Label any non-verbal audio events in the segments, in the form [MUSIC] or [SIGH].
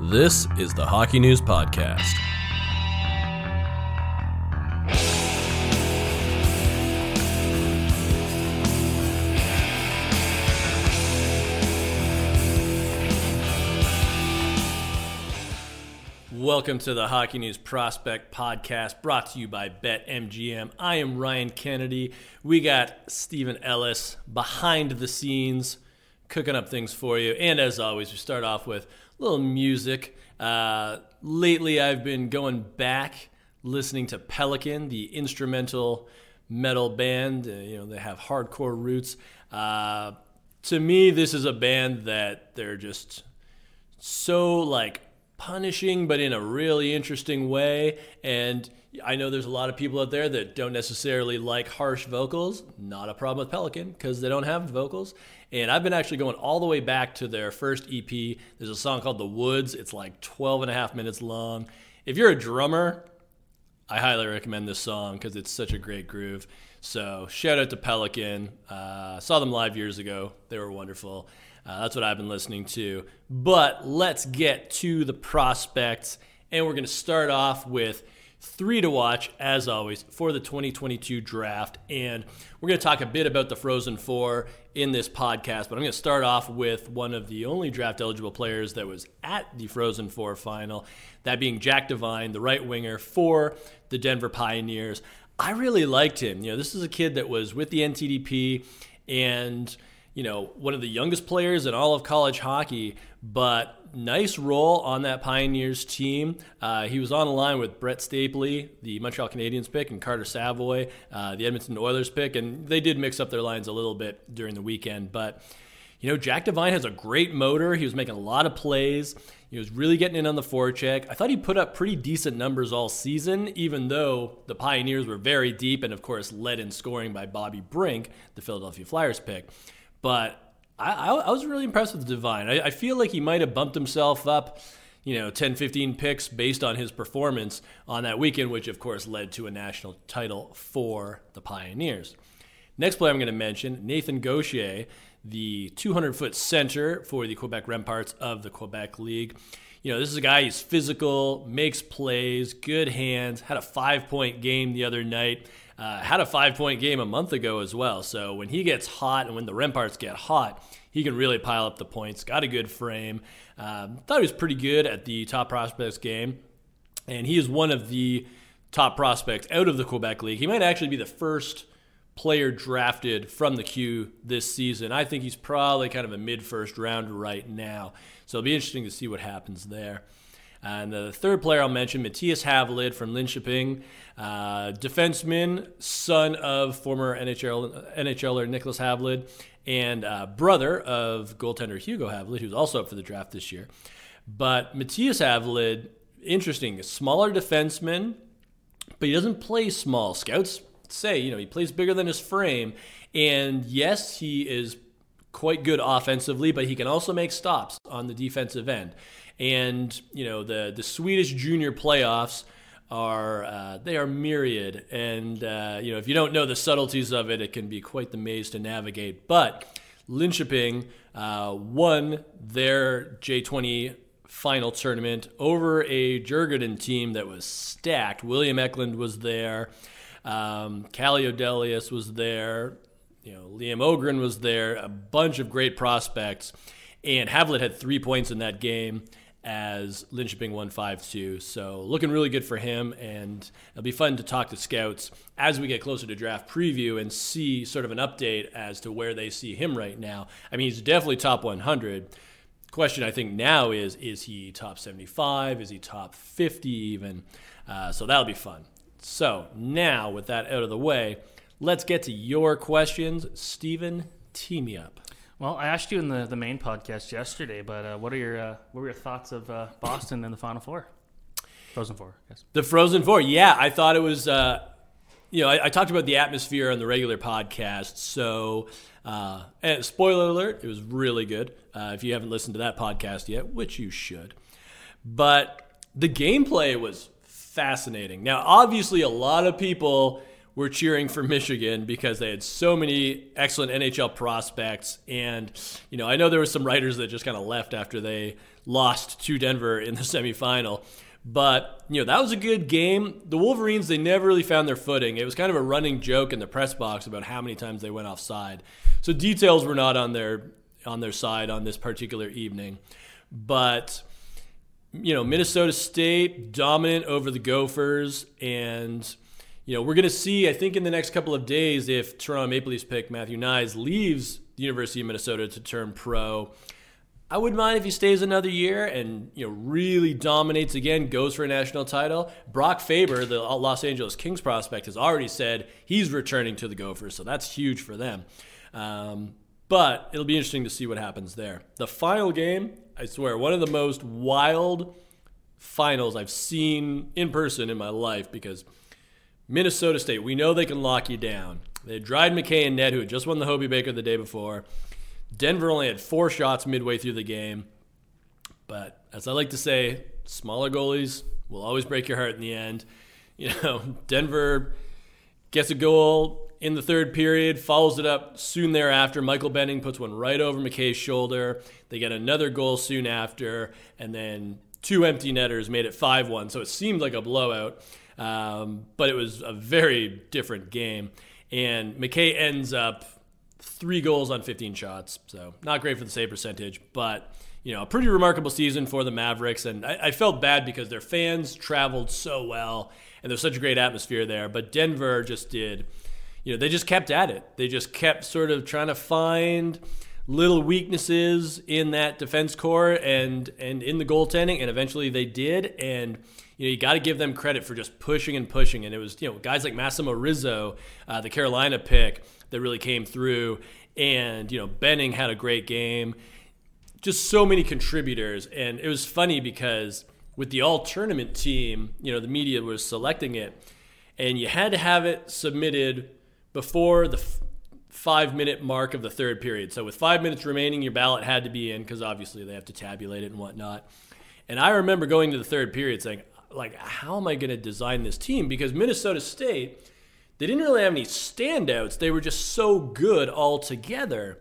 This is the Hockey News Podcast. Welcome to the Hockey News Prospect Podcast brought to you by BetMGM. I am Ryan Kennedy. We got Stephen Ellis behind the scenes cooking up things for you. And as always, we start off with little music. Uh, lately, I've been going back listening to Pelican, the instrumental metal band. Uh, you know, they have hardcore roots. Uh, to me, this is a band that they're just so like punishing, but in a really interesting way. And I know there's a lot of people out there that don't necessarily like harsh vocals. Not a problem with Pelican because they don't have vocals. And I've been actually going all the way back to their first EP. There's a song called The Woods. It's like 12 and a half minutes long. If you're a drummer, I highly recommend this song because it's such a great groove. So shout out to Pelican. Uh, saw them live years ago. They were wonderful. Uh, that's what I've been listening to. But let's get to the prospects, and we're going to start off with three to watch, as always, for the 2022 draft. And we're going to talk a bit about the Frozen Four in this podcast, but I'm going to start off with one of the only draft eligible players that was at the Frozen Four final, that being Jack Devine, the right winger for the Denver Pioneers. I really liked him. You know, this is a kid that was with the NTDP and you know, one of the youngest players in all of college hockey, but nice role on that Pioneers team. Uh, he was on the line with Brett Stapley, the Montreal Canadiens pick, and Carter Savoie, uh, the Edmonton Oilers pick, and they did mix up their lines a little bit during the weekend. But, you know, Jack Devine has a great motor. He was making a lot of plays. He was really getting in on the forecheck. I thought he put up pretty decent numbers all season, even though the Pioneers were very deep and, of course, led in scoring by Bobby Brink, the Philadelphia Flyers pick. But I, I, was really impressed with Devine. I, I feel like he might have bumped himself up, you know, 10, 15 picks based on his performance on that weekend, which of course led to a national title for the Pioneers. Next player I'm going to mention, Nathan Gaucher, the 200 foot center for the Quebec Remparts of the Quebec League. You know, this is a guy, he's physical, makes plays, good hands, had a five point game the other night. Uh, had a five point game a month ago as well. So when he gets hot and when the Remparts get hot, he can really pile up the points. Got a good frame. Um, thought he was pretty good at the top prospects game. And he is one of the top prospects out of the Quebec League. He might actually be the first player drafted from the queue this season. I think he's probably kind of a mid first rounder right now. So it'll be interesting to see what happens there. And the third player I'll mention, Mattias Havelid from Linköping, uh, defenseman, son of former NHL, NHLer Niclas Havelid, and uh, brother of goaltender Hugo Havelid, who's also up for the draft this year. But Mattias Havelid, interesting, smaller defenseman, but he doesn't play small. Scouts say, you know, he plays bigger than his frame. And yes, he is quite good offensively, but he can also make stops on the defensive end. And you know the the Swedish junior playoffs are uh, they are myriad, and uh, you know if you don't know the subtleties of it, it can be quite the maze to navigate. But Linköping uh, won their J20 final tournament over a Djurgården team that was stacked. William Eklund was there, um, Calle Odelius was there, you know Liam Öhgren was there, a bunch of great prospects, and Havelid had three points in that game as Linköping won 5 2. So looking really good for him. And it'll be fun to talk to scouts as we get closer to draft preview and see sort of an update as to where they see him right now. I mean, he's definitely top 100. Question I think now is is he top 75? Is he top 50 even? Uh, so that'll be fun. So now, with that out of the way, let's get to your questions. Stephen, tee me up. Well, I asked you in the, the main podcast yesterday, but uh, what are your uh, what were your thoughts of uh, Boston in the Final Four? Frozen Four, yes. The Frozen Four, yeah, I thought it was. Uh, you know, I, I, talked about the atmosphere on the regular podcast. So, uh, and spoiler alert, it was really good. Uh, if you haven't listened to that podcast yet, which you should, but the gameplay was fascinating. Now, obviously, a lot of people were cheering for Michigan because they had so many excellent NHL prospects. And, you know, I know there were some writers that just kind of left after they lost to Denver in the [LAUGHS] semifinal. But, you know, that was a good game. The Wolverines, they never really found their footing. It was kind of a running joke in the press box about how many times they went offside. So details were not on their on their side on this particular evening. But you know, Minnesota State dominant over the Gophers and you know, we're going to see, I think, in the next couple of days, if Toronto Maple Leafs pick Matthew Knies leaves the University of Minnesota to turn pro. I wouldn't mind if he stays another year and you know really dominates again, goes for a national title. Brock Faber, the Los Angeles Kings prospect, has already said he's returning to the Gophers, so that's huge for them. Um, but it'll be interesting to see what happens there. The final game, I swear, one of the most wild finals I've seen in person in my life because Minnesota State, we know they can lock you down. They had McKay and Ned, who had just won the Hobey Baker the day before. Denver only had four shots midway through the game. But as I like to say, smaller goalies will always break your heart in the end. [LAUGHS] You know, Denver gets a goal in the third period, follows it up soon thereafter. Michael Benning puts one right over McKay's shoulder. They get another goal soon after, and then two empty netters made it 5 1. So it seemed like a blowout, um, but it was a very different game. And McKay ends up three goals on 15 shots. So not great for the save percentage, but you know, a pretty remarkable season for the Mavericks. And I, I, felt bad because their fans traveled so well and there's such a great atmosphere there. But Denver just did, you know, they just kept at it. They just kept sort of trying to find little weaknesses in that defense core and and in the goaltending, and eventually they did. And you know, you got to give them credit for just pushing and pushing. And it was, you know, guys like Massimo Rizzo, uh, the Carolina pick, that really came through. And, you know, Benning had a great game. Just so many contributors. And it was funny because with the all tournament team, you know, the media was selecting it, and you had to have it submitted before the five minute mark of the third period. So with five minutes remaining, your ballot had to be in because obviously they have to tabulate it and whatnot. And I remember going to the third period saying, like, how am I going to design this team? Because Minnesota State they didn't really have any standouts. They were just so good all together.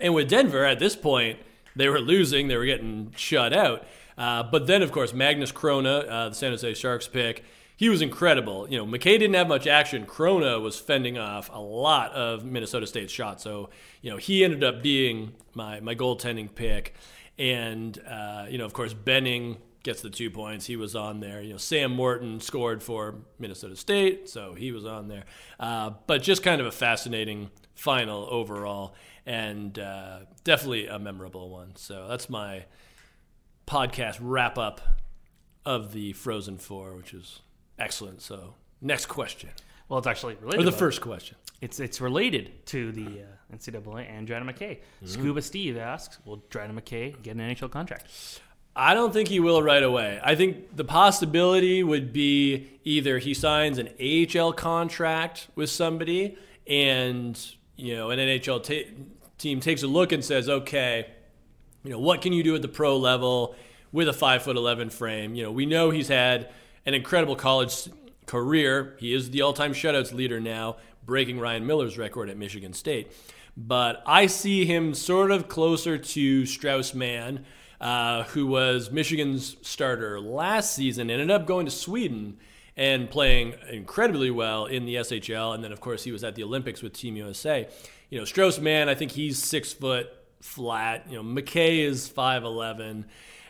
And with Denver, at this point, they were losing. They were getting shut out. Uh, but then, of course, Magnus Chrona, uh, the San Jose Sharks pick, he was incredible. You know, McKay didn't have much action. Chrona was fending off a lot of Minnesota State's shots. So, you know, he ended up being my, my goaltending pick. And, uh, you know, of course, Benning gets the two points. He was on there. You know, Sam Morton scored for Minnesota State, so he was on there. Uh, but just kind of a fascinating final overall, and uh, definitely a memorable one. So that's my podcast wrap up of the Frozen Four, which is excellent. So next question. Well, it's actually related. Or the first question. It's it's related to the uh, NCAA and Dryden McKay. Mm-hmm. Scuba Steve asks, "Will Dryden McKay get an NHL contract?" I don't think he will right away. I think the possibility would be either he signs an AHL contract with somebody and, you know, an NHL t- team takes a look and says, okay, you know, what can you do at the pro level with a five foot 11 frame? You know, we know he's had an incredible college career. He is the all time shutouts leader now, breaking Ryan Miller's record at Michigan State. But I see him sort of closer to Strauss Mann uh, who was Michigan's starter last season, ended up going to Sweden and playing incredibly well in the SHL. And then, of course, he was at the Olympics with Team USA. You know, Strauss Mann, I think he's six foot flat. You know, McKay is 5'11.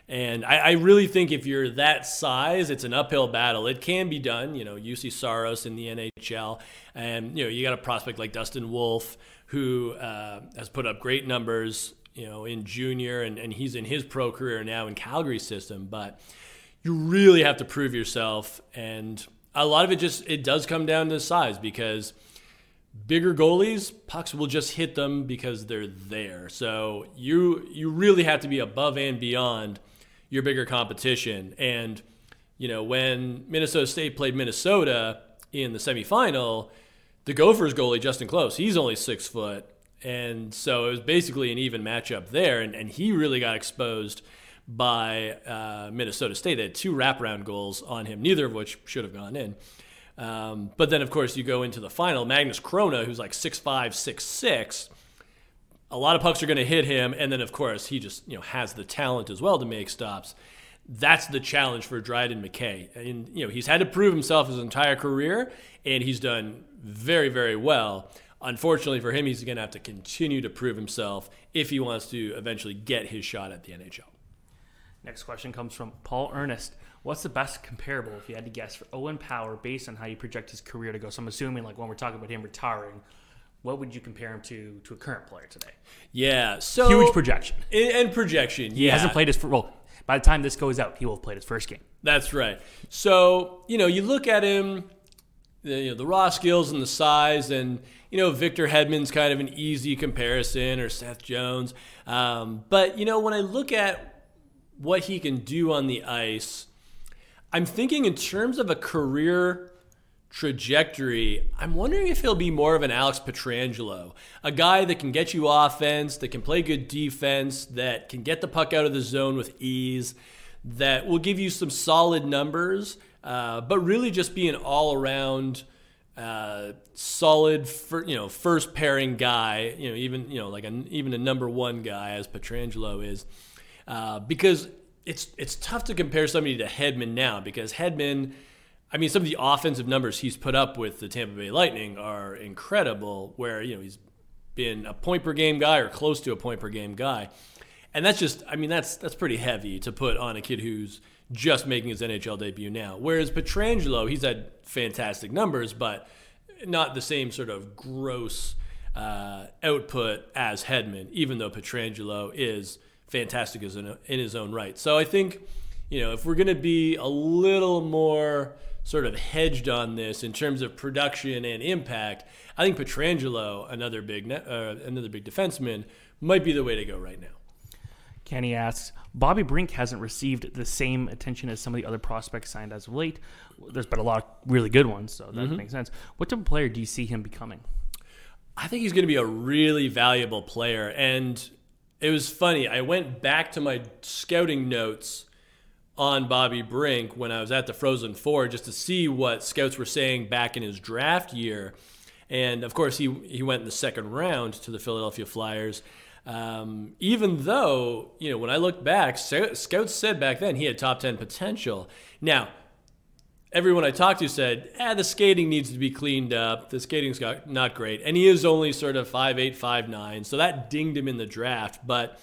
And I, I, really think if you're that size, it's an uphill battle. It can be done. You know, Juuse Saros in the NHL. And, you know, you got a prospect like Dustin Wolf who uh, has put up great numbers you know, in junior, and, and he's in his pro career now in Calgary system. But you really have to prove yourself, and a lot of it just it does come down to size because bigger goalies, pucks will just hit them because they're there. So you you really have to be above and beyond your bigger competition. And you know when Minnesota State played Minnesota in the semifinal, the Gophers goalie Justin Close, he's only six foot, and so it was basically an even matchup there. And, and he really got exposed by uh, Minnesota State. They had two wraparound goals on him, neither of which should have gone in. Um, but then, of course, you go into the final. Magnus Chrona, who's like 6'5", 6'6", a lot of pucks are going to hit him, and then of course he just you know has the talent as well to make stops. That's the challenge for Dryden McKay, and you know he's had to prove himself his entire career, and he's done very very well. Unfortunately for him, he's going to have to continue to prove himself if he wants to eventually get his shot at the NHL. Next question comes from Paul Ernest. What's the best comparable if you had to guess for Owen Power based on how you project his career to go? So I'm assuming like when we're talking about him retiring, what would you compare him to to a current player today? Yeah, so Huge projection. and, projection. He yeah, hasn't played his well. By the time this goes out, he will have played his first game. That's right. So you know, you look at him, the, you know, the raw skills and the size, and you know, Victor Hedman's kind of an easy comparison, or Seth Jones. Um, but you know, when I look at what he can do on the ice, I'm thinking in terms of a career trajectory, I'm wondering if he'll be more of an Alex Pietrangelo, a guy that can get you offense, that can play good defense, that can get the puck out of the zone with ease, that will give you some solid numbers, uh, but really just be an all around. Uh, solid, you know, first pairing guy. You know, even you know, like a, even a number one guy as Pietrangelo is, uh, because it's it's tough to compare somebody to Hedman now because Hedman, I mean, some of the offensive numbers he's put up with the Tampa Bay Lightning are incredible. Where you know he's been a point per game guy or close to a point per game guy, and that's just I mean that's that's pretty heavy to put on a kid who's just making his NHL debut now. Whereas Pietrangelo, he's had fantastic numbers, but not the same sort of gross uh, output as Hedman, even though Pietrangelo is fantastic as in, in his own right. So I think, you know, if we're going to be a little more sort of hedged on this in terms of production and impact, I think Pietrangelo, another big uh, another big defenseman, might be the way to go right now. Kenny asks, Bobby Brink hasn't received the same attention as some of the other prospects signed as of late. There's been a lot of really good ones, so that mm-hmm. makes sense. What type of player do you see him becoming? I think he's going to be a really valuable player. And it was funny. I went back to my scouting notes on Bobby Brink when I was at the Frozen Four just to see what scouts were saying back in his draft year. And of course, he, he went in the second round to the Philadelphia Flyers. Um, even though, you know, when I look back, scouts said back then he had top 10 potential. Now, everyone I talked to said, eh, the skating needs to be cleaned up. The skating's got, not great. And he is only sort of 5'8, 5'9. So that dinged him in the draft. But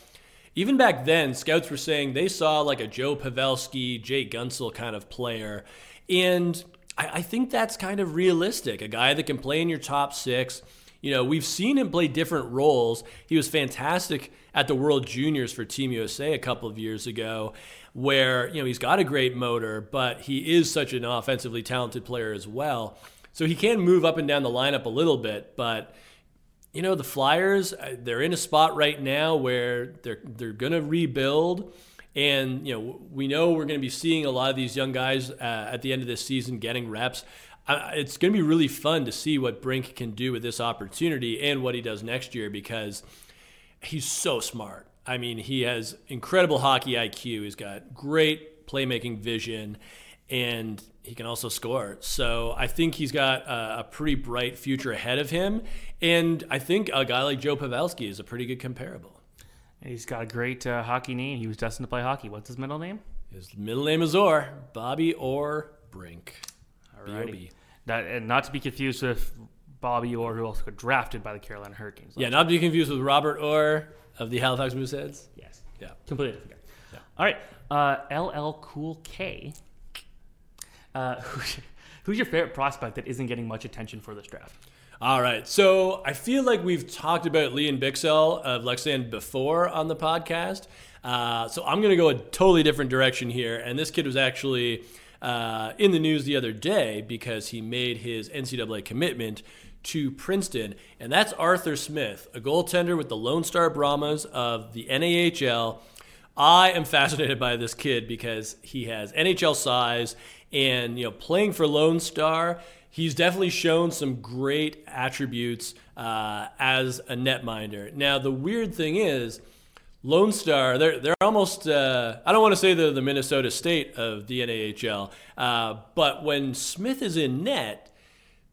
even back then, scouts were saying they saw like a Joe Pavelski, Jake Guentzel kind of player. And I, I think that's kind of realistic. A guy that can play in your top six you know, we've seen him play different roles. He was fantastic at the World Juniors for Team USA a couple of years ago, where, you know, he's got a great motor, but he is such an offensively talented player as well. So he can move up and down the lineup a little bit, but you know the Flyers uh, they're in a spot right now where they're they're going to rebuild and you know we know we're going to be seeing a lot of these young guys uh, at the end of this season getting reps it's going to be really fun to see what Brink can do with this opportunity and what he does next year because he's so smart. I mean, he has incredible hockey IQ. He's got great playmaking vision, and he can also score. So I think he's got a, a pretty bright future ahead of him. And I think a guy like Joe Pavelski is a pretty good comparable. He's got a great uh, hockey name. He was destined to play hockey. What's his middle name? His middle name is Orr, Bobby Orr Brink. Alrighty. That, and not to be confused with Bobby Orr, who also got drafted by the Carolina Hurricanes. Yeah, not to be confused with Robert Orr of the Halifax Mooseheads. Yes. Yeah. Completely different guy. Yeah. All right. Uh, LL Cool K. Uh, [LAUGHS] who's your favorite prospect that isn't getting much attention for this draft? All right. So I feel like we've talked about Lian Bichsel of Leksand before on the podcast. Uh, so I'm going to go a totally different direction here. And this kid was actually uh, in the news the other day because he made his NCAA commitment to Princeton, and that's Arthur Smith, a goaltender with the Lone Star Brahmas of the NAHL. I am [LAUGHS] fascinated by this kid because he has NHL size and you know playing for Lone Star, he's definitely shown some great attributes uh, as a netminder. Now the weird thing is. Lone Star, they're they're almost. Uh, I don't want to say they're the Minnesota State of the NAHL, uh, but when Smith is in net,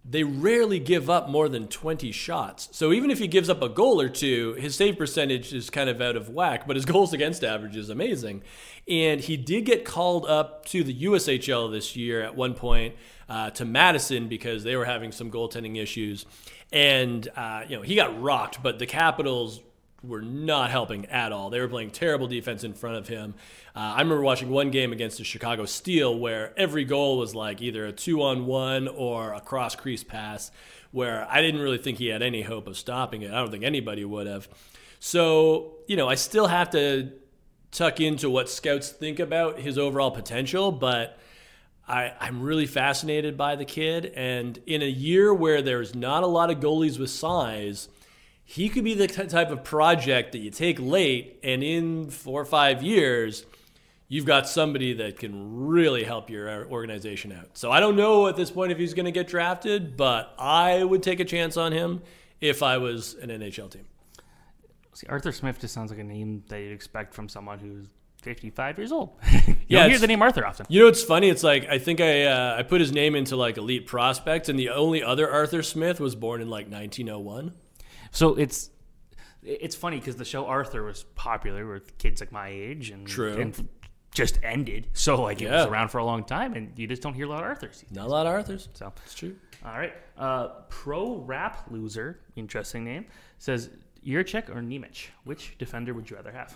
they rarely give up more than 20 shots. So even if he gives up a goal or two, his save percentage is kind of out of whack, but his [LAUGHS] goals against average is amazing. And he did get called up to the USHL this year at one point uh, to Madison because they were having some goaltending issues. And, uh, you know, he got rocked, but the Capitals were not helping at all. They were playing terrible defense in front of him. Uh, I remember watching one game against the Chicago Steel where every goal was like either a two on one or a cross crease pass, where I didn't really think he had any hope of stopping it. I don't think anybody would have. So, you know, I still have to tuck into what scouts think about his overall potential, but. I, I'm really fascinated by the kid. And in a year where there's not a lot of goalies with size, he could be the type of project that you take late, and in four or five years, you've got somebody that can really help your organization out. So I don't know at this point if he's going to get drafted, but I would take a chance on him if I was an NHL team. See, Arthur Smith just sounds like a name that you'd expect from someone who's 55 years old. [LAUGHS] you Yeah, don't hear the name Arthur often. You know what's funny? It's like I think I uh, I put his name into like elite prospects, and the only other Arthur Smith was born in like 1901. So it's it's funny because the show Arthur was popular with kids like my age and, True. and just ended. So like it was around for a long time, and you just don't hear a lot of Arthurs. Not a lot of Arthurs. So It's true. all right, uh, pro rap loser, interesting name, says Jiricek or Nemec. Which defender would you rather have?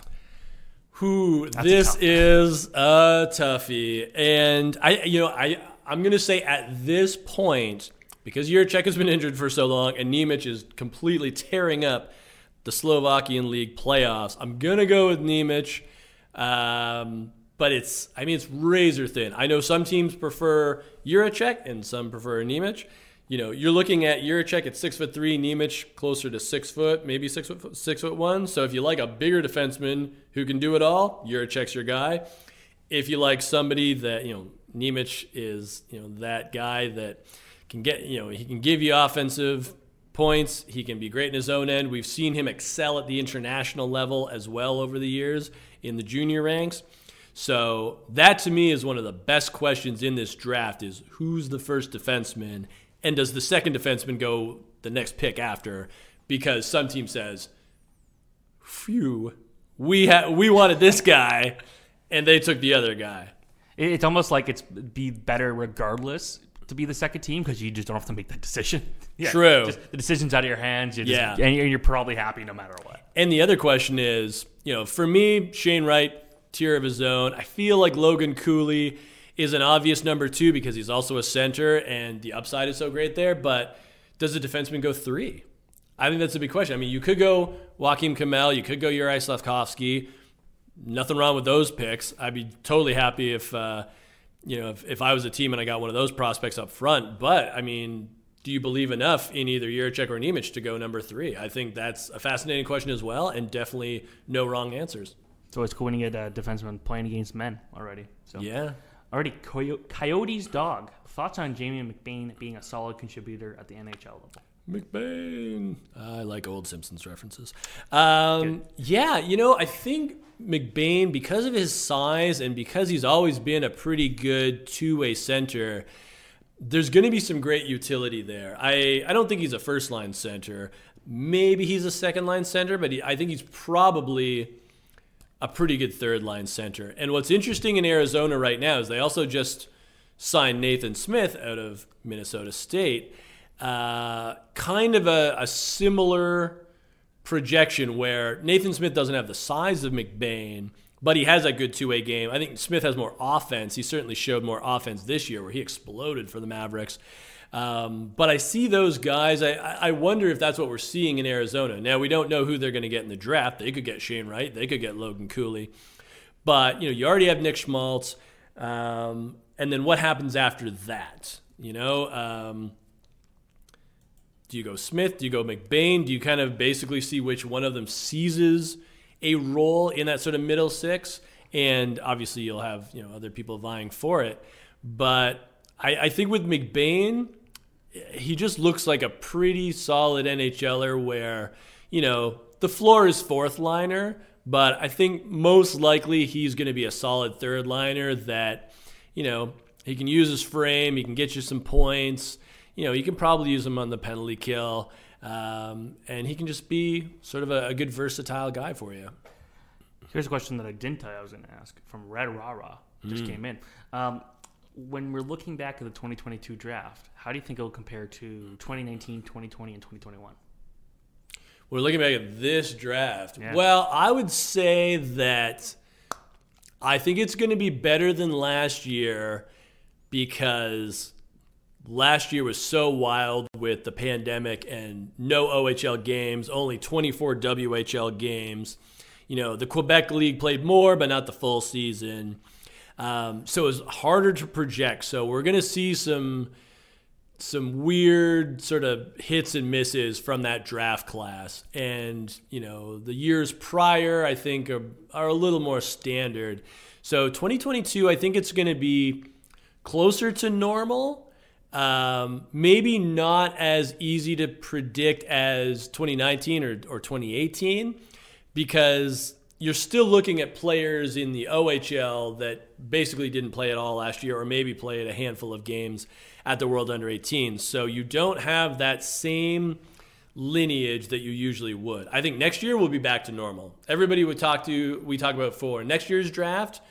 Who a this tough- is a toughie, and I, you know, I, I'm gonna say at this point because Jiricek has been injured for so long, and Nemec is completely tearing up the Slovakian League playoffs. I'm gonna go with Nemec, um, but it's, I mean, it's razor thin. I know some teams prefer Jiricek and some prefer Nemec. You know, you're looking at Jiricek at six foot three, Nemec closer to six foot, maybe six foot six foot one. So if you like a bigger defenseman who can do it all, Jiricek's your guy. If you like somebody that you know, Nemec is you know that guy that can get you know he can give you offensive points. He can be great in his own end. We've seen him excel at the international level as well over the years in the junior ranks. So that to me is one of the best questions in this draft is who's the first defenseman and does the second defenseman go the next pick after? Because some team says, phew, we ha- we wanted this guy and they took the other guy. It's almost like it's be better regardless to be the second team because you just don't have to make that decision. [LAUGHS] Yeah, True. just- the decision's out of your hands. You're just, Yeah. and you're, probably happy no matter what. And the other question is, you know, for me, Shane Wright, tier of his own. I feel like Logan Cooley is an obvious number two because he's also a center and the upside is so great there. But does a defenseman go three? I think that's a big question. I mean, you could go Joakim Kemell, you could go Juraj Slafkovsky. Nothing wrong with those picks. I'd be totally happy if, uh, you know, if, if I was a team and I got one of those prospects up front. But I mean, do you believe enough in either Jiricek or Nemec to go number three? I think that's a fascinating question as well, and definitely no wrong answers. So it's cool when you get a defenseman playing against men already. So Yeah. already Coyo- Coyotes dog. Thoughts on Jamie McBain being a solid contributor at the NHL level? McBain. I like old Simpsons references. Um, yeah, you know, I think McBain, because of his size and because he's always been a pretty good two way center, there's going to be some great utility there. I, I don't think he's a first line center. Maybe he's a second line center, but he, I think he's probably a pretty good third line center. And what's interesting in Arizona right now is they also just signed Nathan Smith out of Minnesota State. Uh, kind of a, a similar projection where Nathan Smith doesn't have the size of McBain, but he has a good two way game. I think Smith has more offense. He certainly showed more offense this year where he exploded for the Mavericks. Um, but I see those guys. I, I wonder if that's what we're seeing in Arizona. Now, we don't know who they're going to get in the draft. They could get Shane Wright, they could get Logan Cooley. But, you know, you already have Nick Schmaltz. Um, and then what happens after that? You know, um, do you go Smith? Do you go McBain? Do you kind of basically see which one of them seizes a role in that sort of middle six? And obviously, you'll have you know other people vying for it. But I, I think with McBain, he just looks like a pretty solid NHLer where, you know, the floor is fourth liner, but I think most likely he's going to be a solid third liner that, you know, he can use his frame, he can get you some points. You know, you can probably use him on the penalty kill, um, and he can just be sort of a, a, good versatile guy for you. Here's a question that I didn't tell you I was going to ask from Red Rara. Just mm. came in. Um, when we're looking back at the 2022 draft, how do you think it will compare to 2019, 2020, and 2021? We're looking back at this draft. Yeah. Well, I would say that I think it's going to be better than last year because last year was so wild with the pandemic and no OHL games, only 24 WHL games. You know, the Quebec League played more, but not the full season. Um, so it's harder to project. So we're going to see some some weird sort of hits and misses from that draft class. And, you know, the years prior, I think, are, are a little more standard. So 2022, I think it's going to be closer to normal. Um, maybe not as easy to predict as 2019 or, or 2018 because you're still looking at players in the OHL that basically didn't play at all last year or maybe played a handful of games at the World Under 18. So you don't have that same lineage that you usually would. I think next year we'll be back to normal. Everybody would talk to we talk about for next year's draft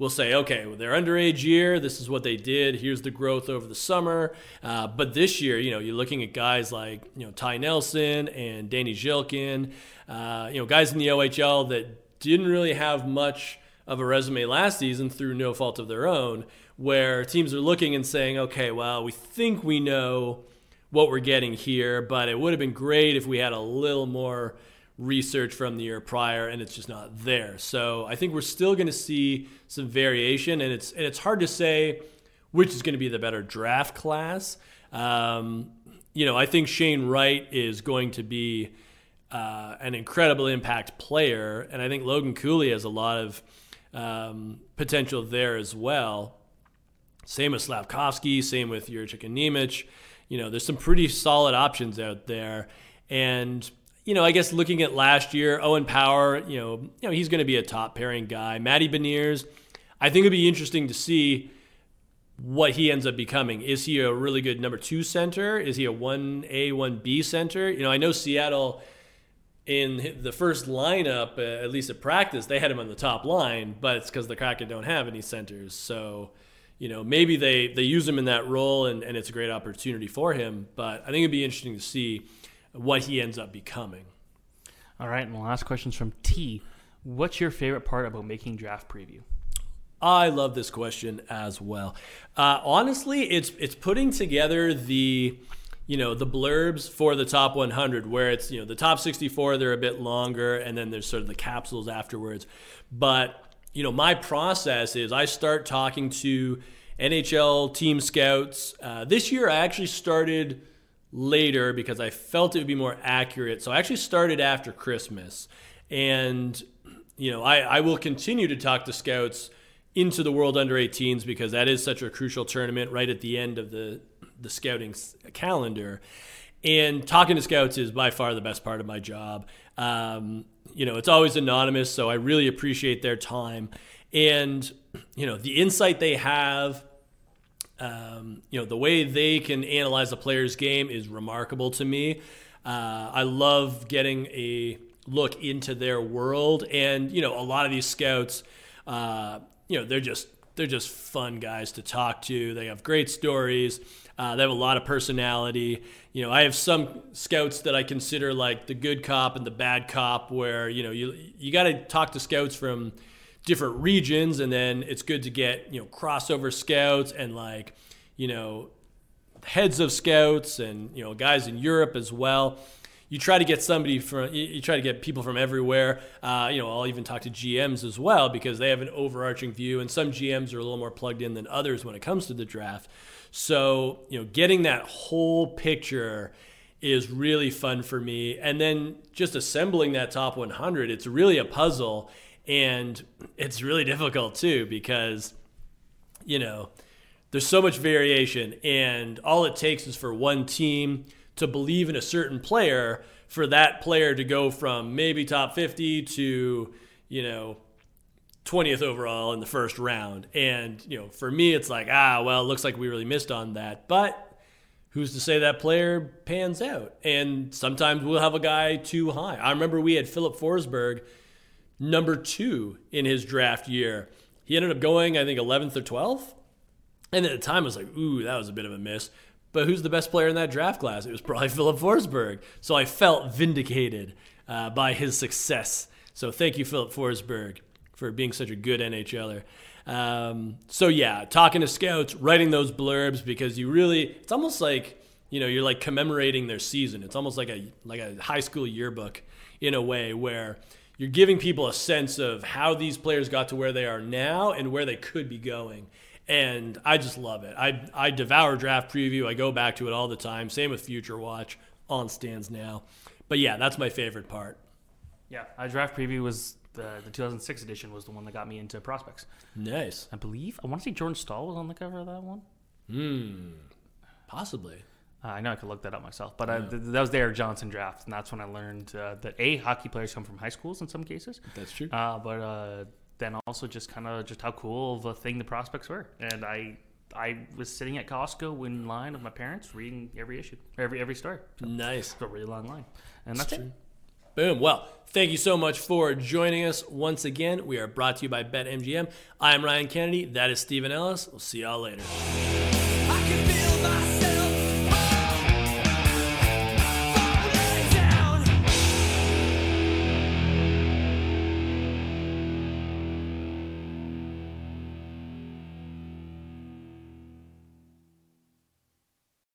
we'll say, okay, well, their underage year, this is what they did. Here's the growth over the summer. Uh, but this year, you know, you're looking at guys like, you know, Ty Nelson and Danny Zhilkin, uh, you know, guys in the OHL that didn't really have much of a resume last season through no fault of their own, where teams are looking and saying, okay, well, we think we know what we're getting here, but it would have been great if we had a little more – research from the year prior and it's just not there. So I think we're still going to see some variation and it's and it's hard to say which is going to be the better draft class. Um, you know, I think Shane Wright is going to be uh, an incredible impact player, and I think Logan Cooley has a lot of um, potential there as well. Same with Slafkovsky, same with Jiricek and Nemec. You know, there's some pretty solid options out there, and you know, I guess looking at last year, Owen Power, you know, you know, he's going to be a top pairing guy. Matty Beniers, I think it'd be interesting to see what he ends up becoming. Is he a really good number two center? Is he a one A one B center? You know, I know Seattle in the first lineup, uh, at least at practice, they had him on the top line, but it's because the Kraken don't have any centers. So, you know, maybe they they use him in that role, and, and it's a great opportunity for him. But I think it'd be interesting to see what he ends up becoming. All right, and the last question is from T. What's your favorite part about making draft preview? I love this question as well. Uh, honestly, it's it's putting together the you know the blurbs for the top 100 where it's you know the top 64 they're a bit longer and then there's sort of the capsules afterwards but you know my process is i start talking to nhl team scouts uh, this year i actually started later because I felt it would be more accurate. So I actually started after Christmas. And, you know, I, I will continue to talk to scouts into the World Under 18s because that is such a crucial tournament right at the end of the, the scouting calendar. And talking to scouts is by far the best part of my job. Um, you know, it's always anonymous, so I really appreciate their time. And, you know, the insight they have um, you know, the way they can analyze a player's game is remarkable to me. Uh, I love getting a look into their world, and you know, a lot of these scouts, uh, you know, they're just they're just fun guys to talk to. They have great stories. Uh, they have a lot of personality. You know, I have some scouts that I consider like the good cop and the bad cop, where you know you you got to talk to scouts from different regions, and then it's good to get you know crossover scouts and like you know heads of scouts and you know guys in Europe as well. You try to get somebody from you try to get people from everywhere. Uh, you know, I'll even talk to GMs as well because they have an overarching view, and some GMs are a little more plugged in than others when it comes to the draft. So you know, getting that whole picture is really fun for me. And then just assembling that top 100, it's really a puzzle. And it's really difficult too because, you know, there's so much variation. And all it takes is for one team to believe in a certain player for that player to go from maybe top 50 to, you know, 20th overall in the first round. And, you know, for me, it's like, ah, well, it looks like we really missed on that. But who's to say that player pans out? And sometimes we'll have a guy too high. I remember we had Filip Forsberg, number two in his draft year. He ended up going, I think, 11th or 12th. And at the time, I was like, ooh, that was a bit of a miss. But who's the best player in that draft class? It was probably [LAUGHS] Filip Forsberg. So I felt vindicated uh, by his success. So thank you, Filip Forsberg, for being such a good NHLer. Um, so yeah, talking to scouts, writing those blurbs because you really, it's almost like, you know, you're like commemorating their season. It's almost like a like a high school yearbook in a way where you're giving people a sense of how these players got to where they are now and where they could be going. And I just love it. I I devour draft preview. I go back to it all the time. Same with Future Watch on stands now. But yeah, that's my favorite part. Yeah, I draft preview was the, the 2006 edition was the one that got me into prospects. Nice. I believe I want to say Jordan Staal was on the cover of that one. Hmm. Possibly. Uh, I know I could look that up myself, but I, th- that was the Erik Johnson draft, and that's when I learned uh, that a hockey players come from high schools in some cases. That's true. Uh, but uh, then also just kind of just how cool of a thing the prospects were, and I I was sitting at Costco in line with my parents reading every issue, every every story. So Nice. it's a really long line, and that's it. Boom. Well, thank you so much for joining us once again. We are brought to you by BetMGM. I am Ryan Kennedy. That is Stephen Ellis. We'll see y'all later.